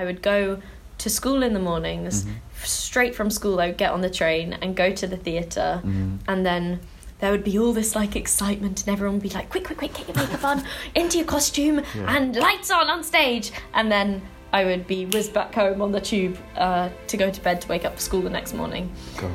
I would go to school in the mornings. Mhm. Straight from school, I would get on the train and go to the theatre, Mhm. and then there would be all this like excitement, and everyone would be like, "Quick, quick, quick! Get your makeup on, into your costume, Yeah. and lights on on stage!" And then I would be whizzed back home on the tube uh, to go to bed to wake up for school the next morning. God.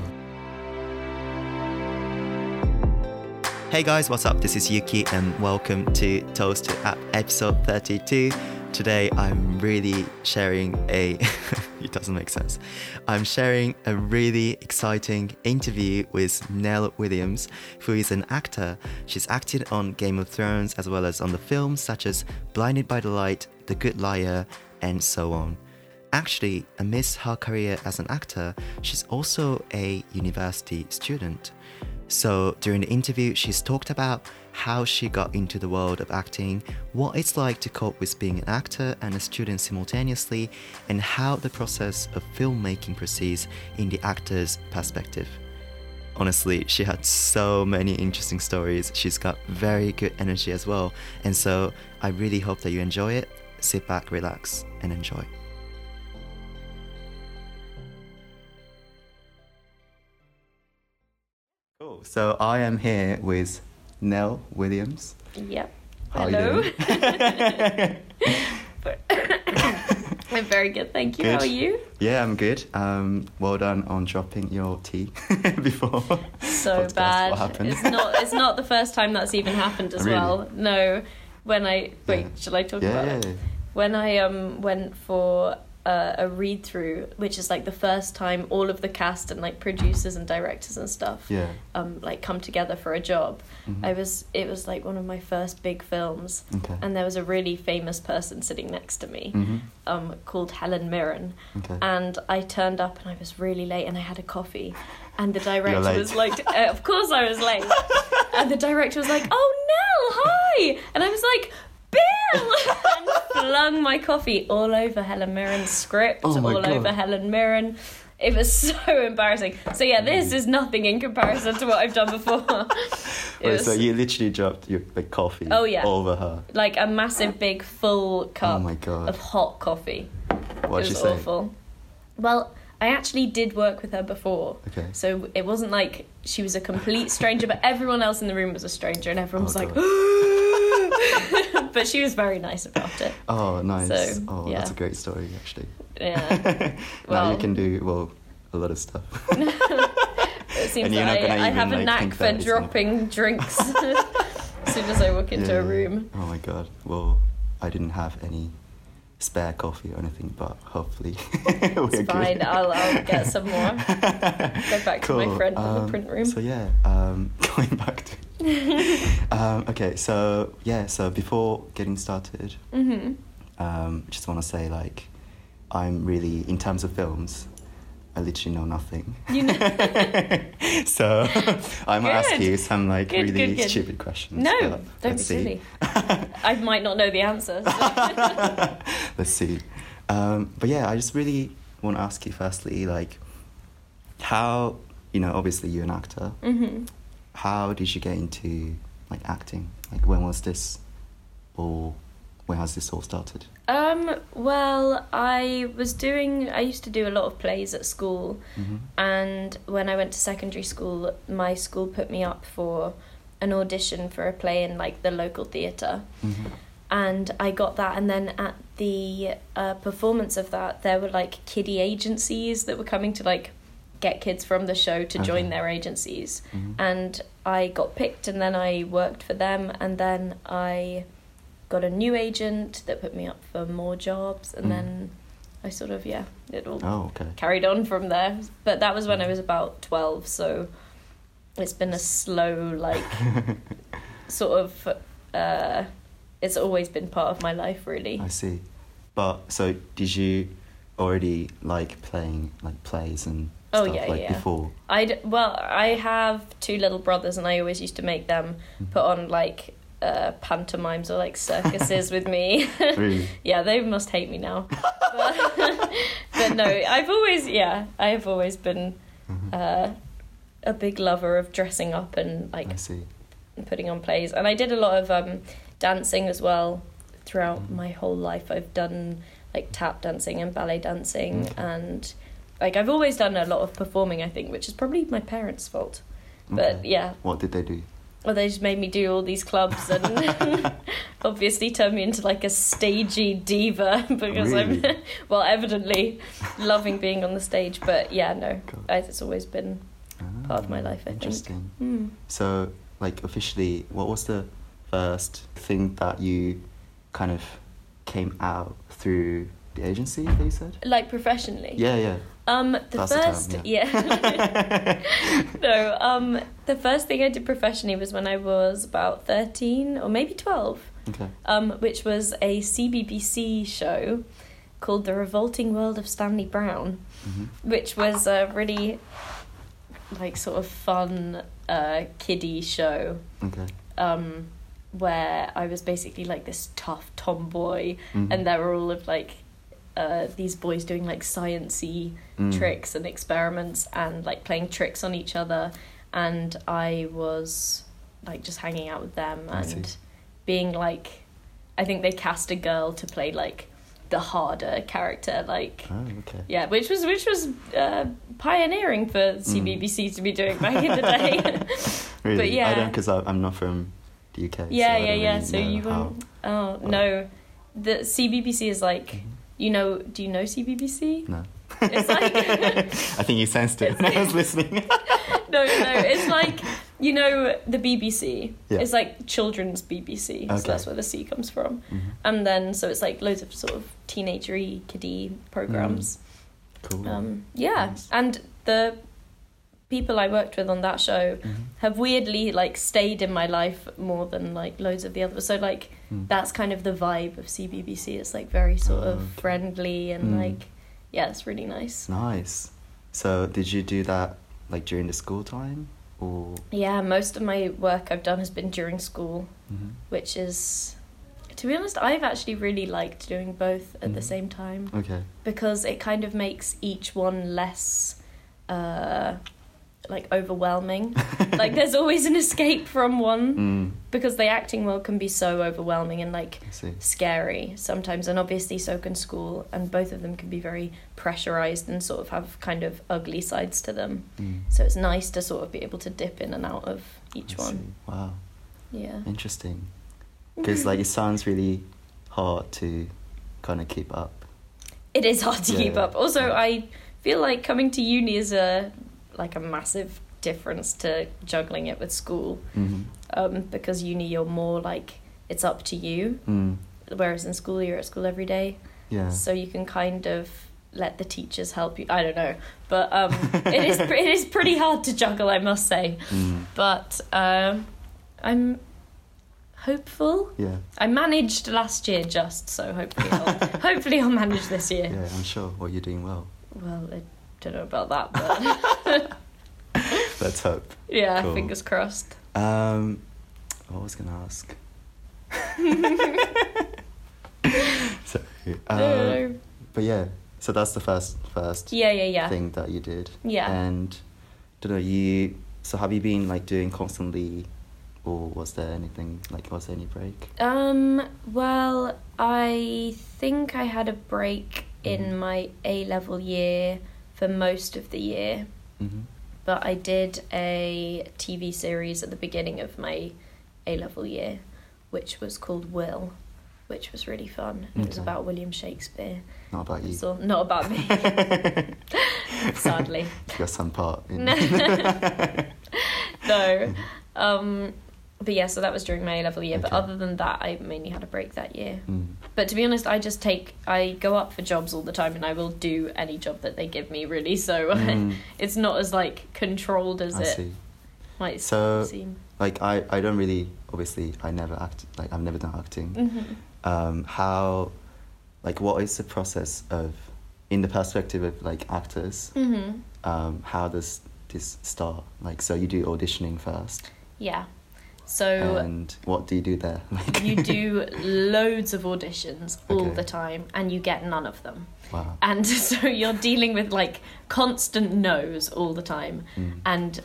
Hey guys, what's up? This is Yuki and welcome to Toast It Up episode 32. Today I'm really sharing a it doesn't make sense. I'm sharing a really exciting interview with Nell Williams, who is an actor. She's acted on Game of Thrones as well as on the films such as Blinded by the Light, The Good Liar, and so on. Actually, amidst her career as an actor, she's also a university student. So during the interview, she's talked about how she got into the world of acting, what it's like to cope with being an actor and a student simultaneously, and how the process of filmmaking proceeds in the actor's perspective. Honestly, she had so many interesting stories. She's got very good energy as well. And so I really hope that you enjoy it. Sit back, relax, and enjoy. Cool. So I am here with Nell Williams. Yep. How are Hello. you? I'm very good, thank you. How are you? yeah, I'm good. Um, well done on dropping your tea before. So bad. What happened? It's not. It's not the first time that's even happened as Really? well. No. When I wait, Yeah. shall I talk yeah, about yeah, it? yeah. When I um went for uh, a read through, which is like the first time all of the cast and like producers and directors and stuff Yeah. um like come together for a job. Mhm. I was it was like one of my first big films, Okay. and there was a really famous person sitting next to me, Mhm. um called Helen Mirren, Okay. and I turned up and I was really late and I had a coffee. And the director was like, uh, Of course I was late. and the director was like, Oh, Nell, hi. And I was like, Bill! and flung my coffee all over Helen Mirren's script, Oh all God. over Helen Mirren. It was so embarrassing. So, yeah, this is nothing in comparison to what I've done before. Wait, was so you literally dropped your like coffee Oh, yeah. over her. like a massive, big, full oh cup Oh my God. of hot coffee. What'd it was say? awful. Well, I actually did work with her before. Okay. So it wasn't like she was a complete stranger, but everyone else in the room was a stranger, and everyone Oh, was like, God. but she was very nice about it. Oh, nice. So, oh, yeah. that's a great story, actually. Yeah. now you can do well a lot of stuff. It seems And not I, I have a like, knack for it's gonna- dropping drinks as soon as I walk into Yeah. a room. Oh my god. Well, I didn't have any spare coffee or anything, but hopefully we're It's fine. I'll, I'll get some more. Go back to my Cool. friend in the Um, print room. So yeah, um, going back to. um, okay, so yeah, so before getting started, hmm um, just want to say like, I'm really in terms of films. I literally know nothing. You know- so I might ask you some like Good, really good, good. stupid questions. No, but don't be silly. I might not know the answers. Let's see. Um, but yeah, I just really want to ask you firstly, like, how you know, obviously you're an actor. hmm How did you get into like acting? Like, when was this, or where has this all started? Um, well, I was doing, I used to do a lot of plays at school, hmm and when I went to secondary school, my school put me up for an audition for a play in like the local theatre. hmm And I got that, and then at the uh, performance of that, there were like kiddie agencies that were coming to like get kids from the show to join their agencies. hmm and I got picked and then I worked for them and then I got a new agent that put me up for more jobs and Mm. then I sort of yeah it all Oh, okay. carried on from there but that was when I was about 12 so it's been a slow like sort of uh it's always been part of my life really I see. But so did you already like playing like plays and Oh, stuff yeah, like yeah. before? I well I have two little brothers and I always used to make them Mhm. put on like uh, pantomimes or like circuses with me. Really? yeah, they must hate me now. But, but no, I've always yeah, I've always been Mhm. uh, a big lover of dressing up and like putting on plays, and I did a lot of um, dancing as well throughout Mhm. my whole life. I've done like tap dancing and ballet dancing, Okay. and like I've always done a lot of performing. I think, which is probably my parents' fault. But Okay. yeah, What did they do? well, they just made me do all these clubs and obviously turned me into like a stagey diva because Really? I'm, well, evidently loving being on the stage. But yeah, no. I- it's always been part of my life, I think. Interesting. mm. So, like officially, what was the first thing that you kind of came out through the agency that you said? like professionally. Yeah, yeah. Um, the That's the term, first, yeah. yeah. no, um, the first thing I did professionally was when I was about thirteen or maybe twelve. Okay. um, which was a CBBC show called The Revolting World of Stanley Brown, hmm which was a really like sort of fun uh, kiddie show Okay. um, where I was basically like this tough tomboy, Mhm. and there were all of like uh, these boys doing like sciency Mm. tricks and experiments and like playing tricks on each other, and I was like just hanging out with them and being like, I think they cast a girl to play like the harder character, like Oh, okay. yeah, which was which was uh, pioneering for Mm. CBBC to be doing back in the day. Really? I yeah. don't because I'm not from the UK. so yeah, I yeah, yeah. really So you how- won't. Oh no, the CBBC is like Mhm. You know. Do you know CBBC? No. It's like- I think you sensed it when I was listening. No, no. It's like you know the BBC. Yeah. It's like children's BBC. Okay. So that's where the C comes from. Mhm. And then so it's like loads of sort of teenagery kiddie programs. Cool. Um, yeah, Nice. and the people I worked with on that show Mhm. have weirdly like stayed in my life more than like loads of the others. So like Mm. that's kind of the vibe of CBBC. It's like very sort Oh, of okay. friendly and Mm. like yeah, it's really nice. Nice. So, did you do that like during the school time, or? Yeah, most of my work I've done has been during school, Mhm. which is to be honest, I've actually really liked doing both at the Mhm. same time Okay. because it kind of makes each one less uh like overwhelming. like there's always an escape from one Mm, because the acting world can be so overwhelming and like scary sometimes and obviously so can school and both of them can be very pressurized and sort of have kind of ugly sides to them Mm, so it's nice to sort of be able to dip in and out of each I one see. Wow. yeah Interesting. Because like it sounds really hard to kind of keep up. it is hard to Yeah, keep up also yeah. i feel like coming to uni is a like a massive difference to juggling it with school hmm um, because uni you're more like it's up to you Mm, whereas in school you're at school every day yeah. so you can kind of let the teachers help you. I don't know, but um, it is it is pretty hard to juggle, I must say. Mm, But um, I'm hopeful. yeah. I managed last year just so hopefully I'll, hopefully I'll manage this year. Yeah, I'm sure. Well, you're doing well. Well, I don't know about that, but Let's hope. yeah, Cool. fingers crossed. Um, what was gonna ask? so, uh, No. but yeah, so that's the first first yeah, yeah, yeah, thing that you did. yeah. And don't know you. So have you been like doing constantly, or was there anything like was there any break? Um, well, I think I had a break in Mhm. my A level year for most of the year, Mm-hmm. but I did a TV series at the beginning of my A level year, which was called Will, which was really fun. It was about William Shakespeare. Not about you. So not about me, sadly. Your son part. In... no. Um, but yeah, so that was during my A level year. But other than that, I mainly had a break that year. Mm. But to be honest, I just take I go up for jobs all the time, and I will do any job that they give me. Really, so Mm, it's not as like controlled as I it see. might So, seem. like, I, I don't really, obviously, I never act, like, I've never done acting. hmm um, how like what is the process of in the perspective of like actors hmm um, how does this start like so you do auditioning first Yeah. So and what do you do there like you do loads of auditions all Okay. the time, and you get none of them. wow And so you're dealing with like constant no's all the time. Mm. and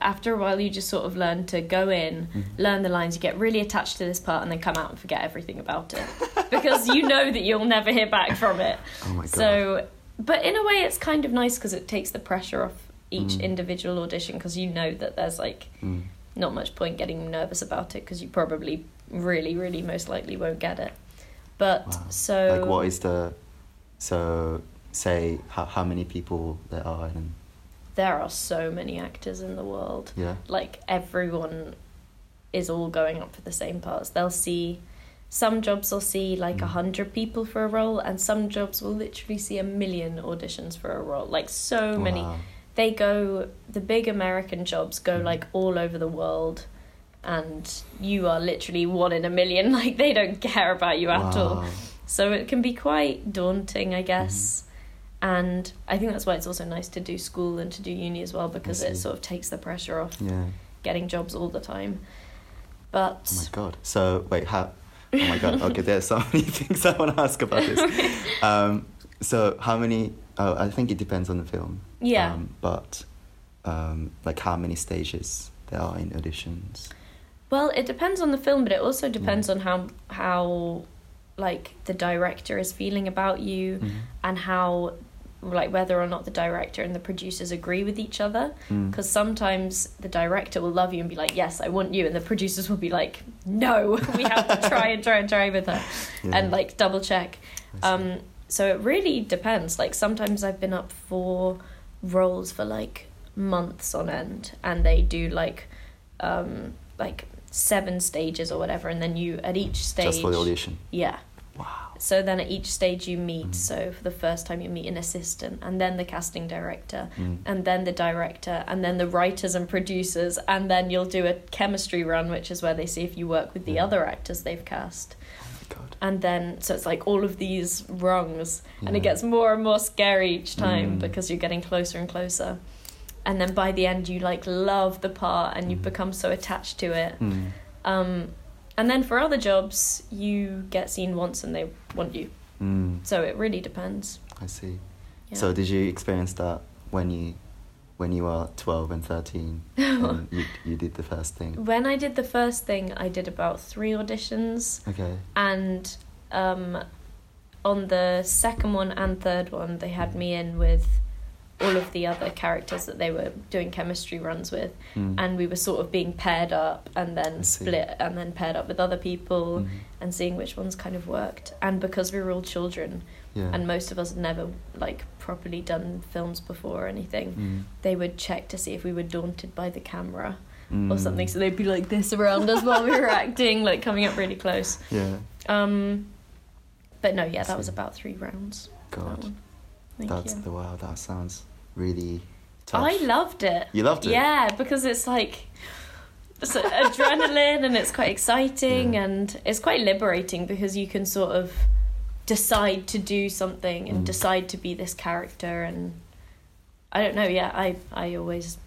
after a while you just sort of learn to go in, Mhm. learn the lines, you get really attached to this part, and then come out and forget everything about it because you know that you'll never hear back from it. Oh my god. So, but in a way, it's kind of nice because it takes the pressure off each Mm. individual audition because you know that there's like Mm. Not much point getting nervous about it because you probably really, really most likely won't get it. But Wow. so like what is the so say how how many people there are and there are so many actors in the world. yeah. Like everyone is all going up for the same parts. They'll see some jobs will see like a Mm. hundred people for a role, and some jobs will literally see a million auditions for a role. Like so many. Wow. They go the big American jobs go like all over the world, and you are literally one in a million. Like they don't care about you at all. So it can be quite daunting, I guess. Mm-hmm. And I think that's why it's also nice to do school and to do uni as well because it sort of takes the pressure off Yeah. getting jobs all the time. But Oh my god. So wait, how? Oh my god. Okay, there's so many things I want to ask about this. Um, so how many? Oh, I think it depends on the film. yeah, Um, but um, like how many stages there are in auditions? well, it depends on the film, but it also depends Yeah. on how how like the director is feeling about you Mhm. and how like whether or not the director and the producers agree with each other Mm. because sometimes the director will love you and be like yes i want you and the producers will be like no we have to try and try and try with her Yeah. and like double check um so it really depends like sometimes i've been up for roles for like months on end and they do like um like seven stages or whatever and then you at each stage Just for the audition. yeah Wow. so then at each stage you meet Mhm. so for the first time you meet an assistant and then the casting director Mm. and then the director and then the writers and producers and then you'll do a chemistry run which is where they see if you work with the Yeah. other actors they've cast. And then so it's like all of these rungs and it gets more and more scary each time Mm. because you're getting closer and closer and then by the end you like love the part and you Mm. become so attached to it Mm. um, and then for other jobs you get seen once and they want you Mm. so it really depends I see. yeah. So did you experience that when you when you were twelve and thirteen and you you did the first thing? when i did the first thing i did about three auditions Okay. and um, on the second one and third one they had me in with all of the other characters that they were doing chemistry runs with Mm. and we were sort of being paired up and then split and then paired up with other people Mhm. and seeing which ones kind of worked and because we were all children Yeah. and most of us had never like properly done films before or anything Mm. they would check to see if we were daunted by the camera or Mm. something so they'd be like this around us while we were acting like coming up really close Yeah. um but no yeah that was about three rounds for that God. That's you. the wow. That sounds really tough. I loved it. You loved it. Yeah, because it's like it's adrenaline and it's quite exciting Yeah. and it's quite liberating because you can sort of decide to do something and Mm. decide to be this character and I don't know, yeah, I I always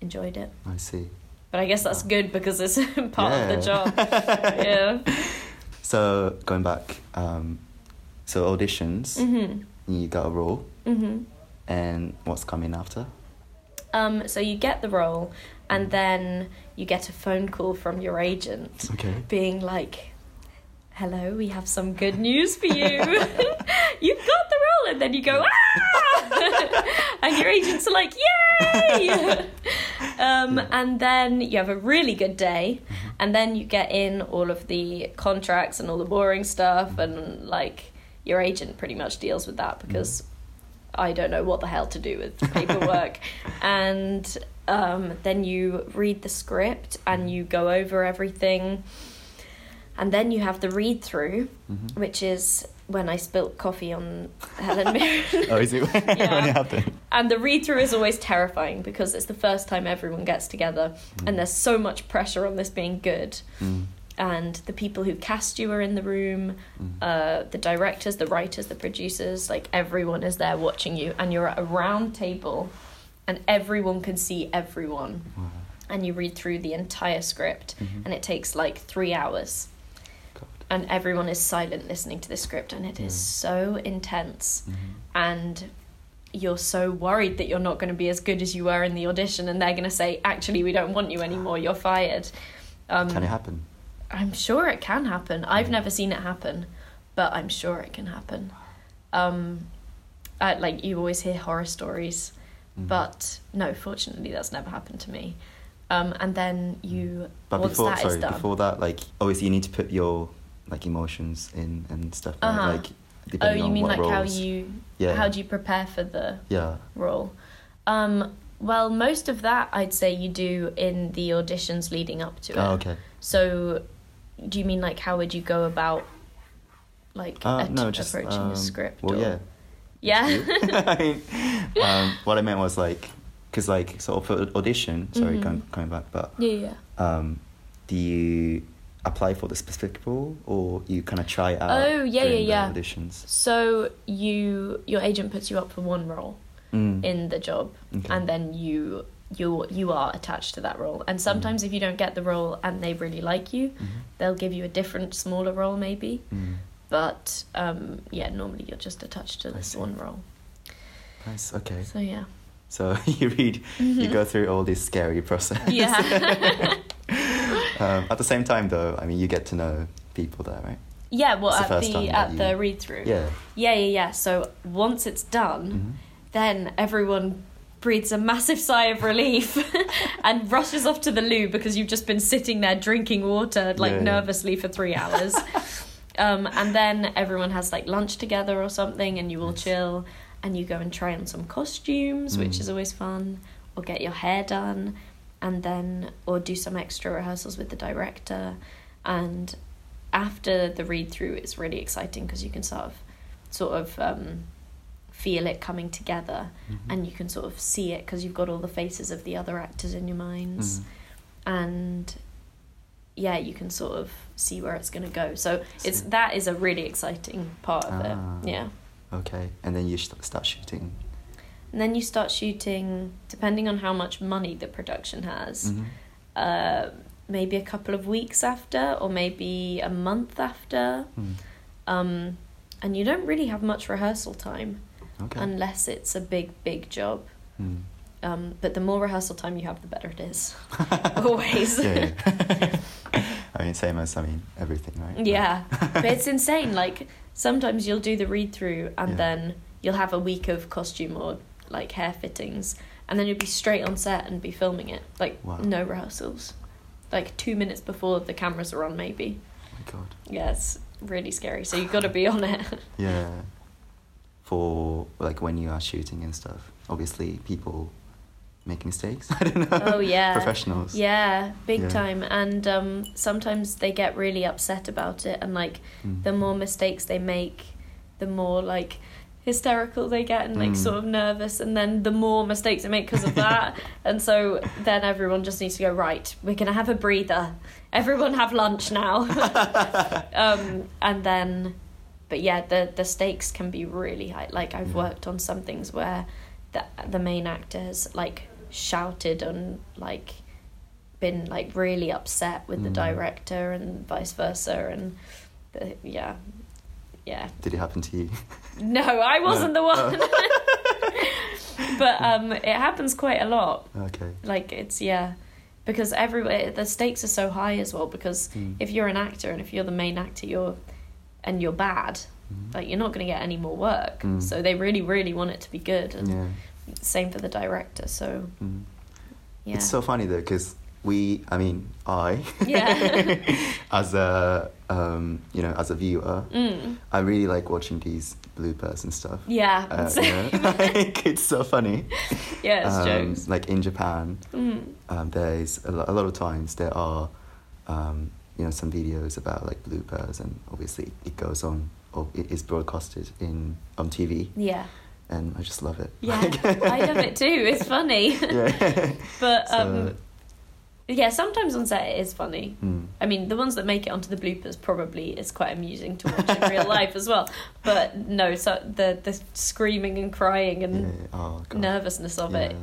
enjoyed it. I see. But I guess that's good because it's part of the job. yeah. So going back, um, so auditions, Mhm. you got a role, Mhm. and what's coming after? Um so you get the role and then you get a phone call from your agent. Okay. being like, "Hello, we have some good news for you. You've got the role," and then you go, "Ah!" and your agents are like, "Yay!" um, Yeah. And then you have a really good day, Mm-hmm. and then you get in all of the contracts and all the boring stuff, and like your agent pretty much deals with that because. I don't know what the hell to do with paperwork. and um, then you read the script and you go over everything. And then you have the read through, Mhm. which is when I spilt coffee on Helen Mirren. Oh, is it when Yeah. it happened? and the read through is always terrifying because it's the first time everyone gets together and there's so much pressure on this being good. Mm. And the people who cast you are in the room, Mm. uh, the directors, the writers, the producers, like everyone is there watching you, and you're at a round table, and everyone can see everyone, Wow. and you read through the entire script, Mhm. and it takes like three hours. And everyone is silent listening to the script, and it is Yeah. so intense, Mhm. and you're so worried that you're not going to be as good as you were in the audition and they're going to say actually we don't want you anymore you're fired um, Can it happen? i'm sure it can happen i've never seen it happen but i'm sure it can happen um, I, like you always hear horror stories Mhm. but no fortunately that's never happened to me um, and then you But once before, that is sorry, done before that, like obviously you need to put your like emotions in and stuff. right? Uh-huh. Like oh depending you on mean what like how you Yeah. how do you prepare for the Yeah. role. Um, well, most of that I'd say you do in the auditions leading up to it. Oh, okay. So, do you mean like how would you go about like Uh, at- no, just approaching um, a script? Well, or- yeah. yeah, I mean, um, what I meant was like, because like sort of for audition. Sorry, Mhm. going coming back, but yeah, yeah. um, do you apply for the specific role or you kind of try out? Oh, yeah, yeah, yeah. Auditions. So you your agent puts you up for one role Mm. in the job, Okay. and then you you you are attached to that role. And sometimes if you don't get the role and they really like you, Mhm. they'll give you a different smaller role maybe. Mm. But um, yeah, normally you're just attached to this one role. Nice. Okay. So yeah. So you read, you go through all this scary process. Yeah. um, at the same time, though, I mean, you get to know people there, right? yeah, well It's at first the at you- the read through. Yeah. Yeah, yeah, yeah. So once it's done, Mhm. then everyone breathes a massive sigh of relief and rushes off to the loo because you've just been sitting there drinking water like Yeah, yeah. nervously for three hours. um, and then everyone has like lunch together or something and you all Nice. chill and you go and try on some costumes, which Mm. is always fun, or get your hair done and then or do some extra rehearsals with the director and after the read through it's really exciting because you can sort of sort of um, feel it coming together Mhm. and you can sort of see it because you've got all the faces of the other actors in your minds Mhm. and yeah you can sort of see where it's going to go so it's that is a really exciting part of Ah. it yeah Okay, and then you sh- start shooting. and then you start shooting depending on how much money the production has Mhm. uh, maybe a couple of weeks after or maybe a month after Mm. um, and you don't really have much rehearsal time Okay. unless it's a big big job Mm. um, but the more rehearsal time you have the better it is always. I mean, same as I mean everything, right? yeah but it's insane like sometimes you'll do the read through and Yeah. then you'll have a week of costume or like hair fittings and then you'll be straight on set and be filming it like Wow. no rehearsals like two minutes before the cameras are on maybe Oh my god. yeah it's really scary so you've got to be on it Yeah. For like when you are shooting and stuff, obviously people make mistakes. I don't know. Oh, yeah. Professionals. yeah big Yeah. time and um, sometimes they get really upset about it and like Mm. the more mistakes they make the more like hysterical they get and like Mm. sort of nervous and then the more mistakes they make because of that and so then everyone just needs to go right we're gonna have a breather everyone have lunch now um, and then but yeah the the stakes can be really high like i've Yeah. worked on some things where the the main actors like shouted and like been like really upset with the Mm. director and vice versa and the, yeah yeah Did it happen to you? no i wasn't No. Oh. the one but um it happens quite a lot Okay. like it's yeah because everywhere the stakes are so high as well because Mm. if you're an actor and if you're the main actor you're and you're bad Mhm. like you're not going to get any more work Mm. so they really really want it to be good and Yeah. Same for the director so Mm. yeah It's so funny though, because we, I mean, I, Yeah. as a, um, you know, as a viewer, mm. I really like watching these bloopers and stuff. yeah Uh, you know, like, it's so funny. yeah it's Um, jokes Like in Japan, mm. um, there's a, lo- a lot of times there are, um, you know, some videos about like bloopers, and obviously it goes on or it is broadcasted in on TV, yeah and I just love it. yeah i love it too it's funny yeah. but So- um yeah sometimes on set it is funny Mm. I mean, the ones that make it onto the bloopers probably is quite amusing to watch in real life as well. But no, so the the screaming and crying and Yeah. Oh nervousness of it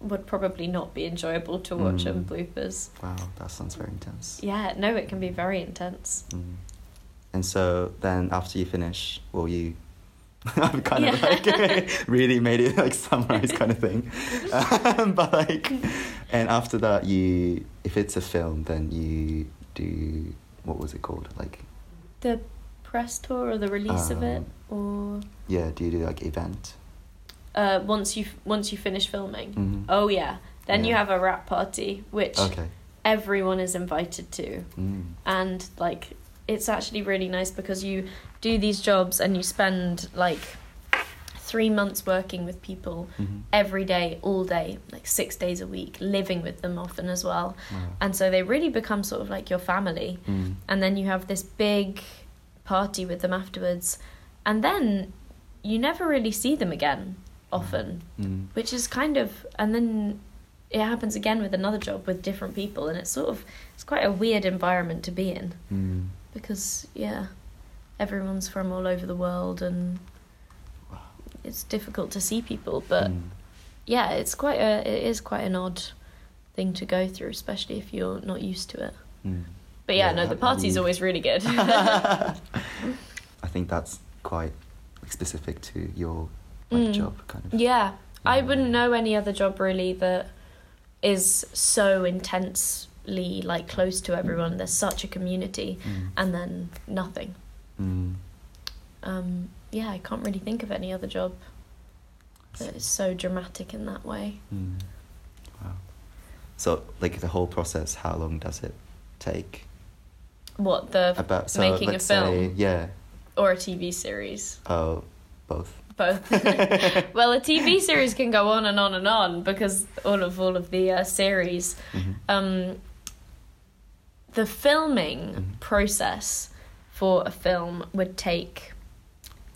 would probably not be enjoyable to watch on Mm. bloopers. Wow, that sounds very intense. Yeah, no, it can be very intense. Mm. And so then after you finish, will you I'm kind of like really made it like summarize kind of thing. Um, but like, and after that, you if it's a film, then you do what was it called? Like, The press tour or the release of it, Um, or yeah, do you do like event? uh, once you once you finish filming. Mhm. Oh yeah, then you have a wrap party, which Okay. everyone is invited to, Mm. and like it's actually really nice because you do these jobs and you spend like three months working with people Mhm. every day, all day, like six days a week, living with them often as well. Wow. And so they really become sort of like your family. Mm. And then you have this big party with them afterwards. And then you never really see them again often, Mm. which is kind of. And then it happens again with another job with different people. And it's sort of. It's quite a weird environment to be in Mm. Because, yeah, everyone's from all over the world and it's difficult to see people. But Mm. yeah, it's quite a. It is quite an odd thing to go through, especially if you're not used to it. Mm. But yeah, Yeah, no, the party's you- always really good. I think that's quite specific to your like Mm. job kind of. yeah, I wouldn't know any other job really that is so intensely like close to everyone. There's such a community, Mm. and then nothing. Mm. Um, yeah, I can't really think of any other job that is so dramatic in that way. Mm. Wow. So, like the whole process, how long does it take? What the About so making a film say, yeah. or a TV series? Oh, both. Both. well, a TV series can go on and on and on because all of all of the uh, series Mhm. um, the filming Mhm. process for a film would take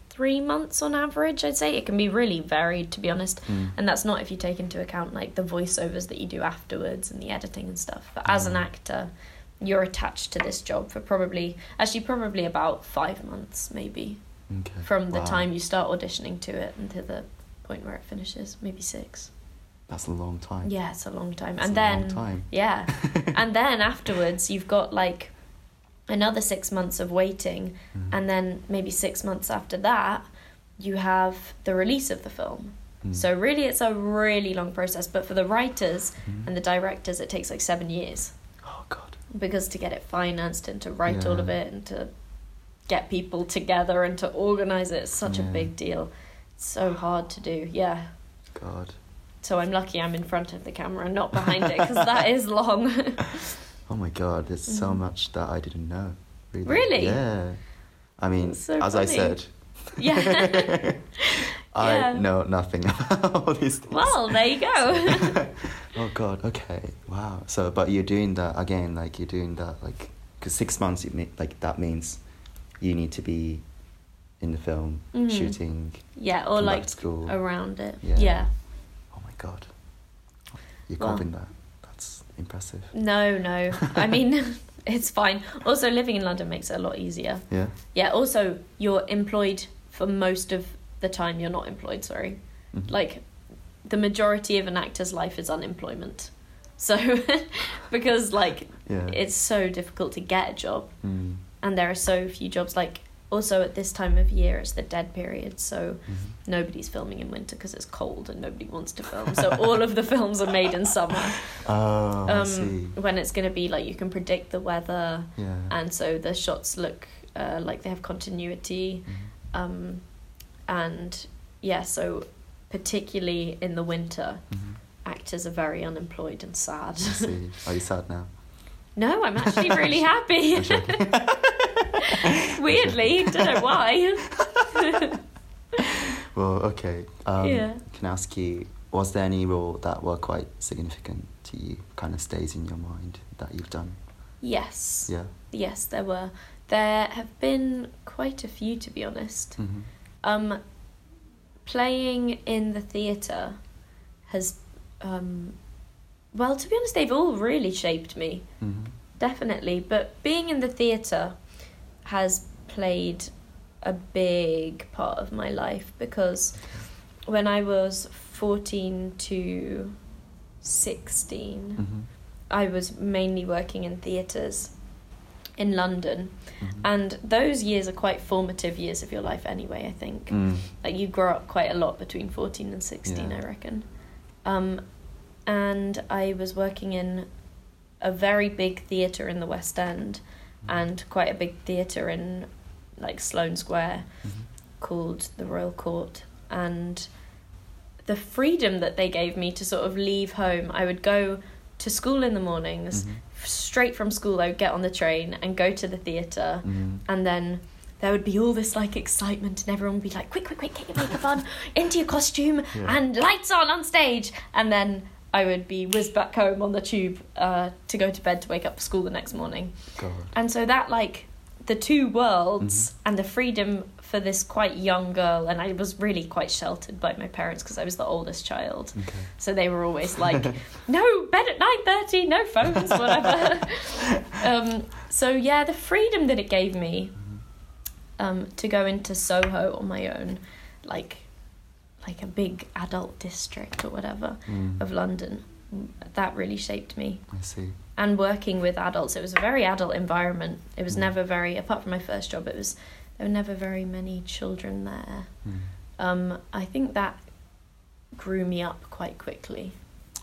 three months on average i'd say it can be really varied to be honest Mm. and that's not if you take into account like the voiceovers that you do afterwards and the editing and stuff but as an Mm. actor you're attached to this job for probably actually probably about five months maybe Okay. from the Wow. time you start auditioning to it until the point where it finishes maybe six That's a long time. yeah it's a long time That's and a then long time. yeah. and then afterwards, you've got like another six months of waiting, Mm. and then maybe six months after that, you have the release of the film. Mm. So, really, it's a really long process. But for the writers Mhm. and the directors, it takes like seven years Oh God. because to get it financed and to write all of it and to get people together and to organize it, it's such a big deal. It's so hard to do. Yeah. God. So I'm lucky I'm in front of the camera and not behind it because that is long. Oh my God. There's so Mhm. much that I didn't know. Really. Really? Yeah. I mean, so as I said, yeah. I Yeah. know nothing about all these things. well, there you go. oh God. Okay. Wow. So, but you're doing that again. Like you're doing that. Like, because six months. You mean like that means you need to be in the film Mhm. shooting. yeah, or like school. around it. Yeah. Yeah. God. You're Well. coping that. That's impressive. No, no. I mean, it's fine. Also, living in London makes it a lot easier. Yeah. Yeah. Also, you're employed for most of the time. You're not employed. Sorry. Mhm. Like, the majority of an actor's life is unemployment. So, because like Yeah. it's so difficult to get a job, Mm. and there are so few jobs. Like, also at this time of year, it's the dead period. So. Mhm. nobody's filming in winter because it's cold and nobody wants to film. So all of the films are made in summer. Oh, I Um, see. when it's going to be like you can predict the weather, Yeah. and so the shots look uh, like they have continuity. Mhm. Um, and yeah, so particularly in the winter, Mhm. actors are very unemployed and sad. I see. Are you sad now? no, I'm actually really happy. Weirdly, don't know why. Well, okay. Um, Yeah. Can I ask you, was there any role that were quite significant to you, kind of stays in your mind that you've done? yes. Yeah. Yes, there were. There have been quite a few, to be honest. Mm-hmm. Um, playing in the theatre has, um, well, to be honest, they've all really shaped me, Mm-hmm. definitely. But being in the theatre has played a big part of my life because when I was 14 to 16, Mm-hmm. I was mainly working in theatres in London. Mhm. And those years are quite formative years of your life anyway, I think. Mm. Like you grow up quite a lot between 14 and 16, Yeah. I reckon. Um, and I was working in a very big theatre in the West End and quite a big theatre in like Sloane Square Mhm. called the Royal Court. And the freedom that they gave me to sort of leave home, I would go to school in the mornings, Mhm. straight from school, I would get on the train and go to the theatre Mhm. and then there would be all this like excitement and everyone would be like quick quick quick get your makeup on into your costume Yeah. and lights on on stage and then i would be whizzed back home on the tube uh, to go to bed to wake up for school the next morning God. and so that like the two worlds Mhm. and the freedom for this quite young girl and i was really quite sheltered by my parents because i was the oldest child Okay. so they were always like, "No, bed at nine thirty, no phones, whatever." um, so yeah, the freedom that it gave me um, to go into Soho on my own, like like a big adult district or whatever Mm. of London, that really shaped me. I see. And working with adults, it was a very adult environment. It was Mm. never very, apart from my first job, it was there were never very many children there. Mm. Um, I think that grew me up quite quickly.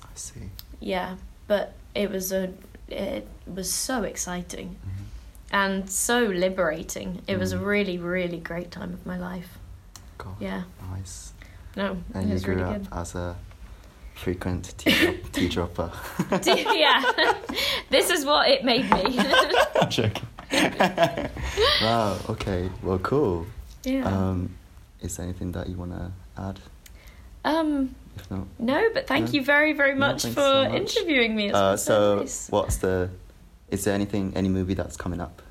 I see. Yeah, but it was a it was so exciting Mhm. and so liberating. It was a Mm. really really great time of my life. God. Yeah. Nice. No, And you grew really up good. as a frequent tea, tea dropper. yeah, this is what it made me. I'm joking. wow. Okay. Well, cool. yeah. Um, is there anything that you want to add? Um. If not, No, but thank No? you very very much thanks for so much. interviewing me. Uh, so nice. what's the? Is there anything, any movie that's coming up?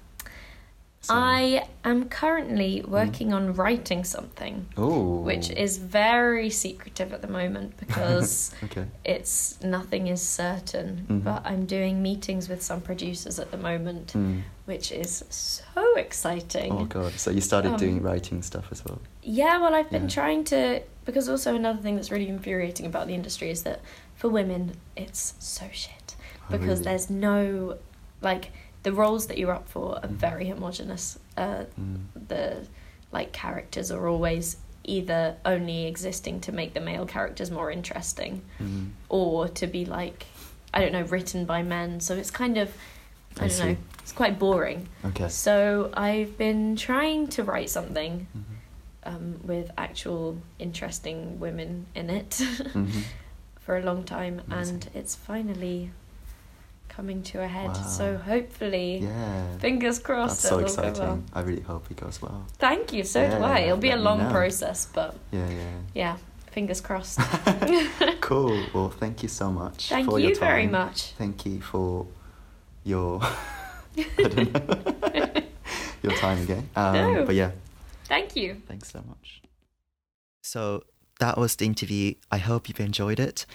Soon? I am currently working on writing something, Ooh. which is very secretive at the moment because. okay. it's nothing is certain Mhm. but i'm doing meetings with some producers at the moment Mm. which is so exciting Oh god. So you started Um, doing writing stuff as well. yeah well i've been Yeah. trying to because also another thing that's really infuriating about the industry is that for women it's so shit Oh, because really? there's no like the roles that you're up for are Mhm. very homogenous uh, Mm. the like characters are always either only existing to make the male characters more interesting Mm. or to be like I don't know written by men. So it's kind of I, I don't know. It's quite boring. Okay. So I've been trying to write something Mhm. um, with actual interesting women in it Mhm. for a long time, Amazing. and it's finally coming to a head. Wow. So hopefully, Yeah. fingers That's crossed, so it'll go exciting. well. I really hope it goes well. Thank you. So do I. It'll be a long process, but Yeah, yeah. yeah, fingers crossed. cool. Well, thank you so much. Thank for you your time. very much. Thank you for your I don't know your time again. Um, No. But yeah, Thank you. thanks so much. So that was the interview. I hope you've enjoyed it.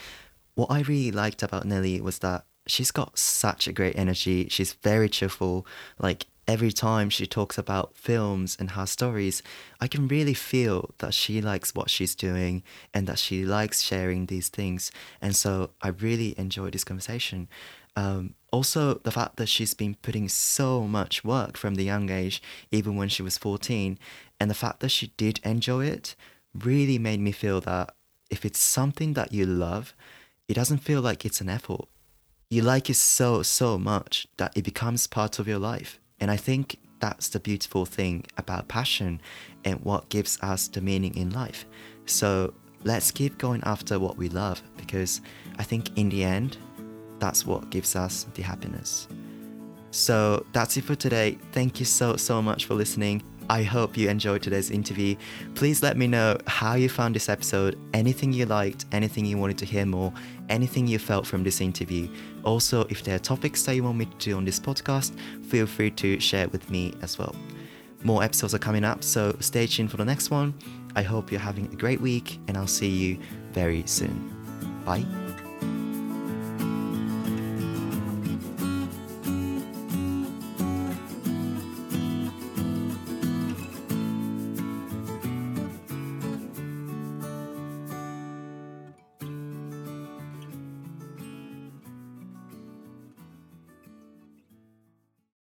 What I really liked about Nelly was that she's got such a great energy. She's very cheerful. Like every time she talks about films and her stories, I can really feel that she likes what she's doing and that she likes sharing these things. And so I really enjoyed this conversation. Um, also, the fact that she's been putting so much work from the young age, even when she was 14, and the fact that she did enjoy it really made me feel that if it's something that you love, it doesn't feel like it's an effort. You like it so, so much that it becomes part of your life. And I think that's the beautiful thing about passion and what gives us the meaning in life. So let's keep going after what we love because I think in the end, that's what gives us the happiness. So that's it for today. Thank you so, so much for listening. I hope you enjoyed today's interview. Please let me know how you found this episode, anything you liked, anything you wanted to hear more, anything you felt from this interview. Also, if there are topics that you want me to do on this podcast, feel free to share it with me as well. More episodes are coming up, so stay tuned for the next one. I hope you're having a great week, and I'll see you very soon. Bye.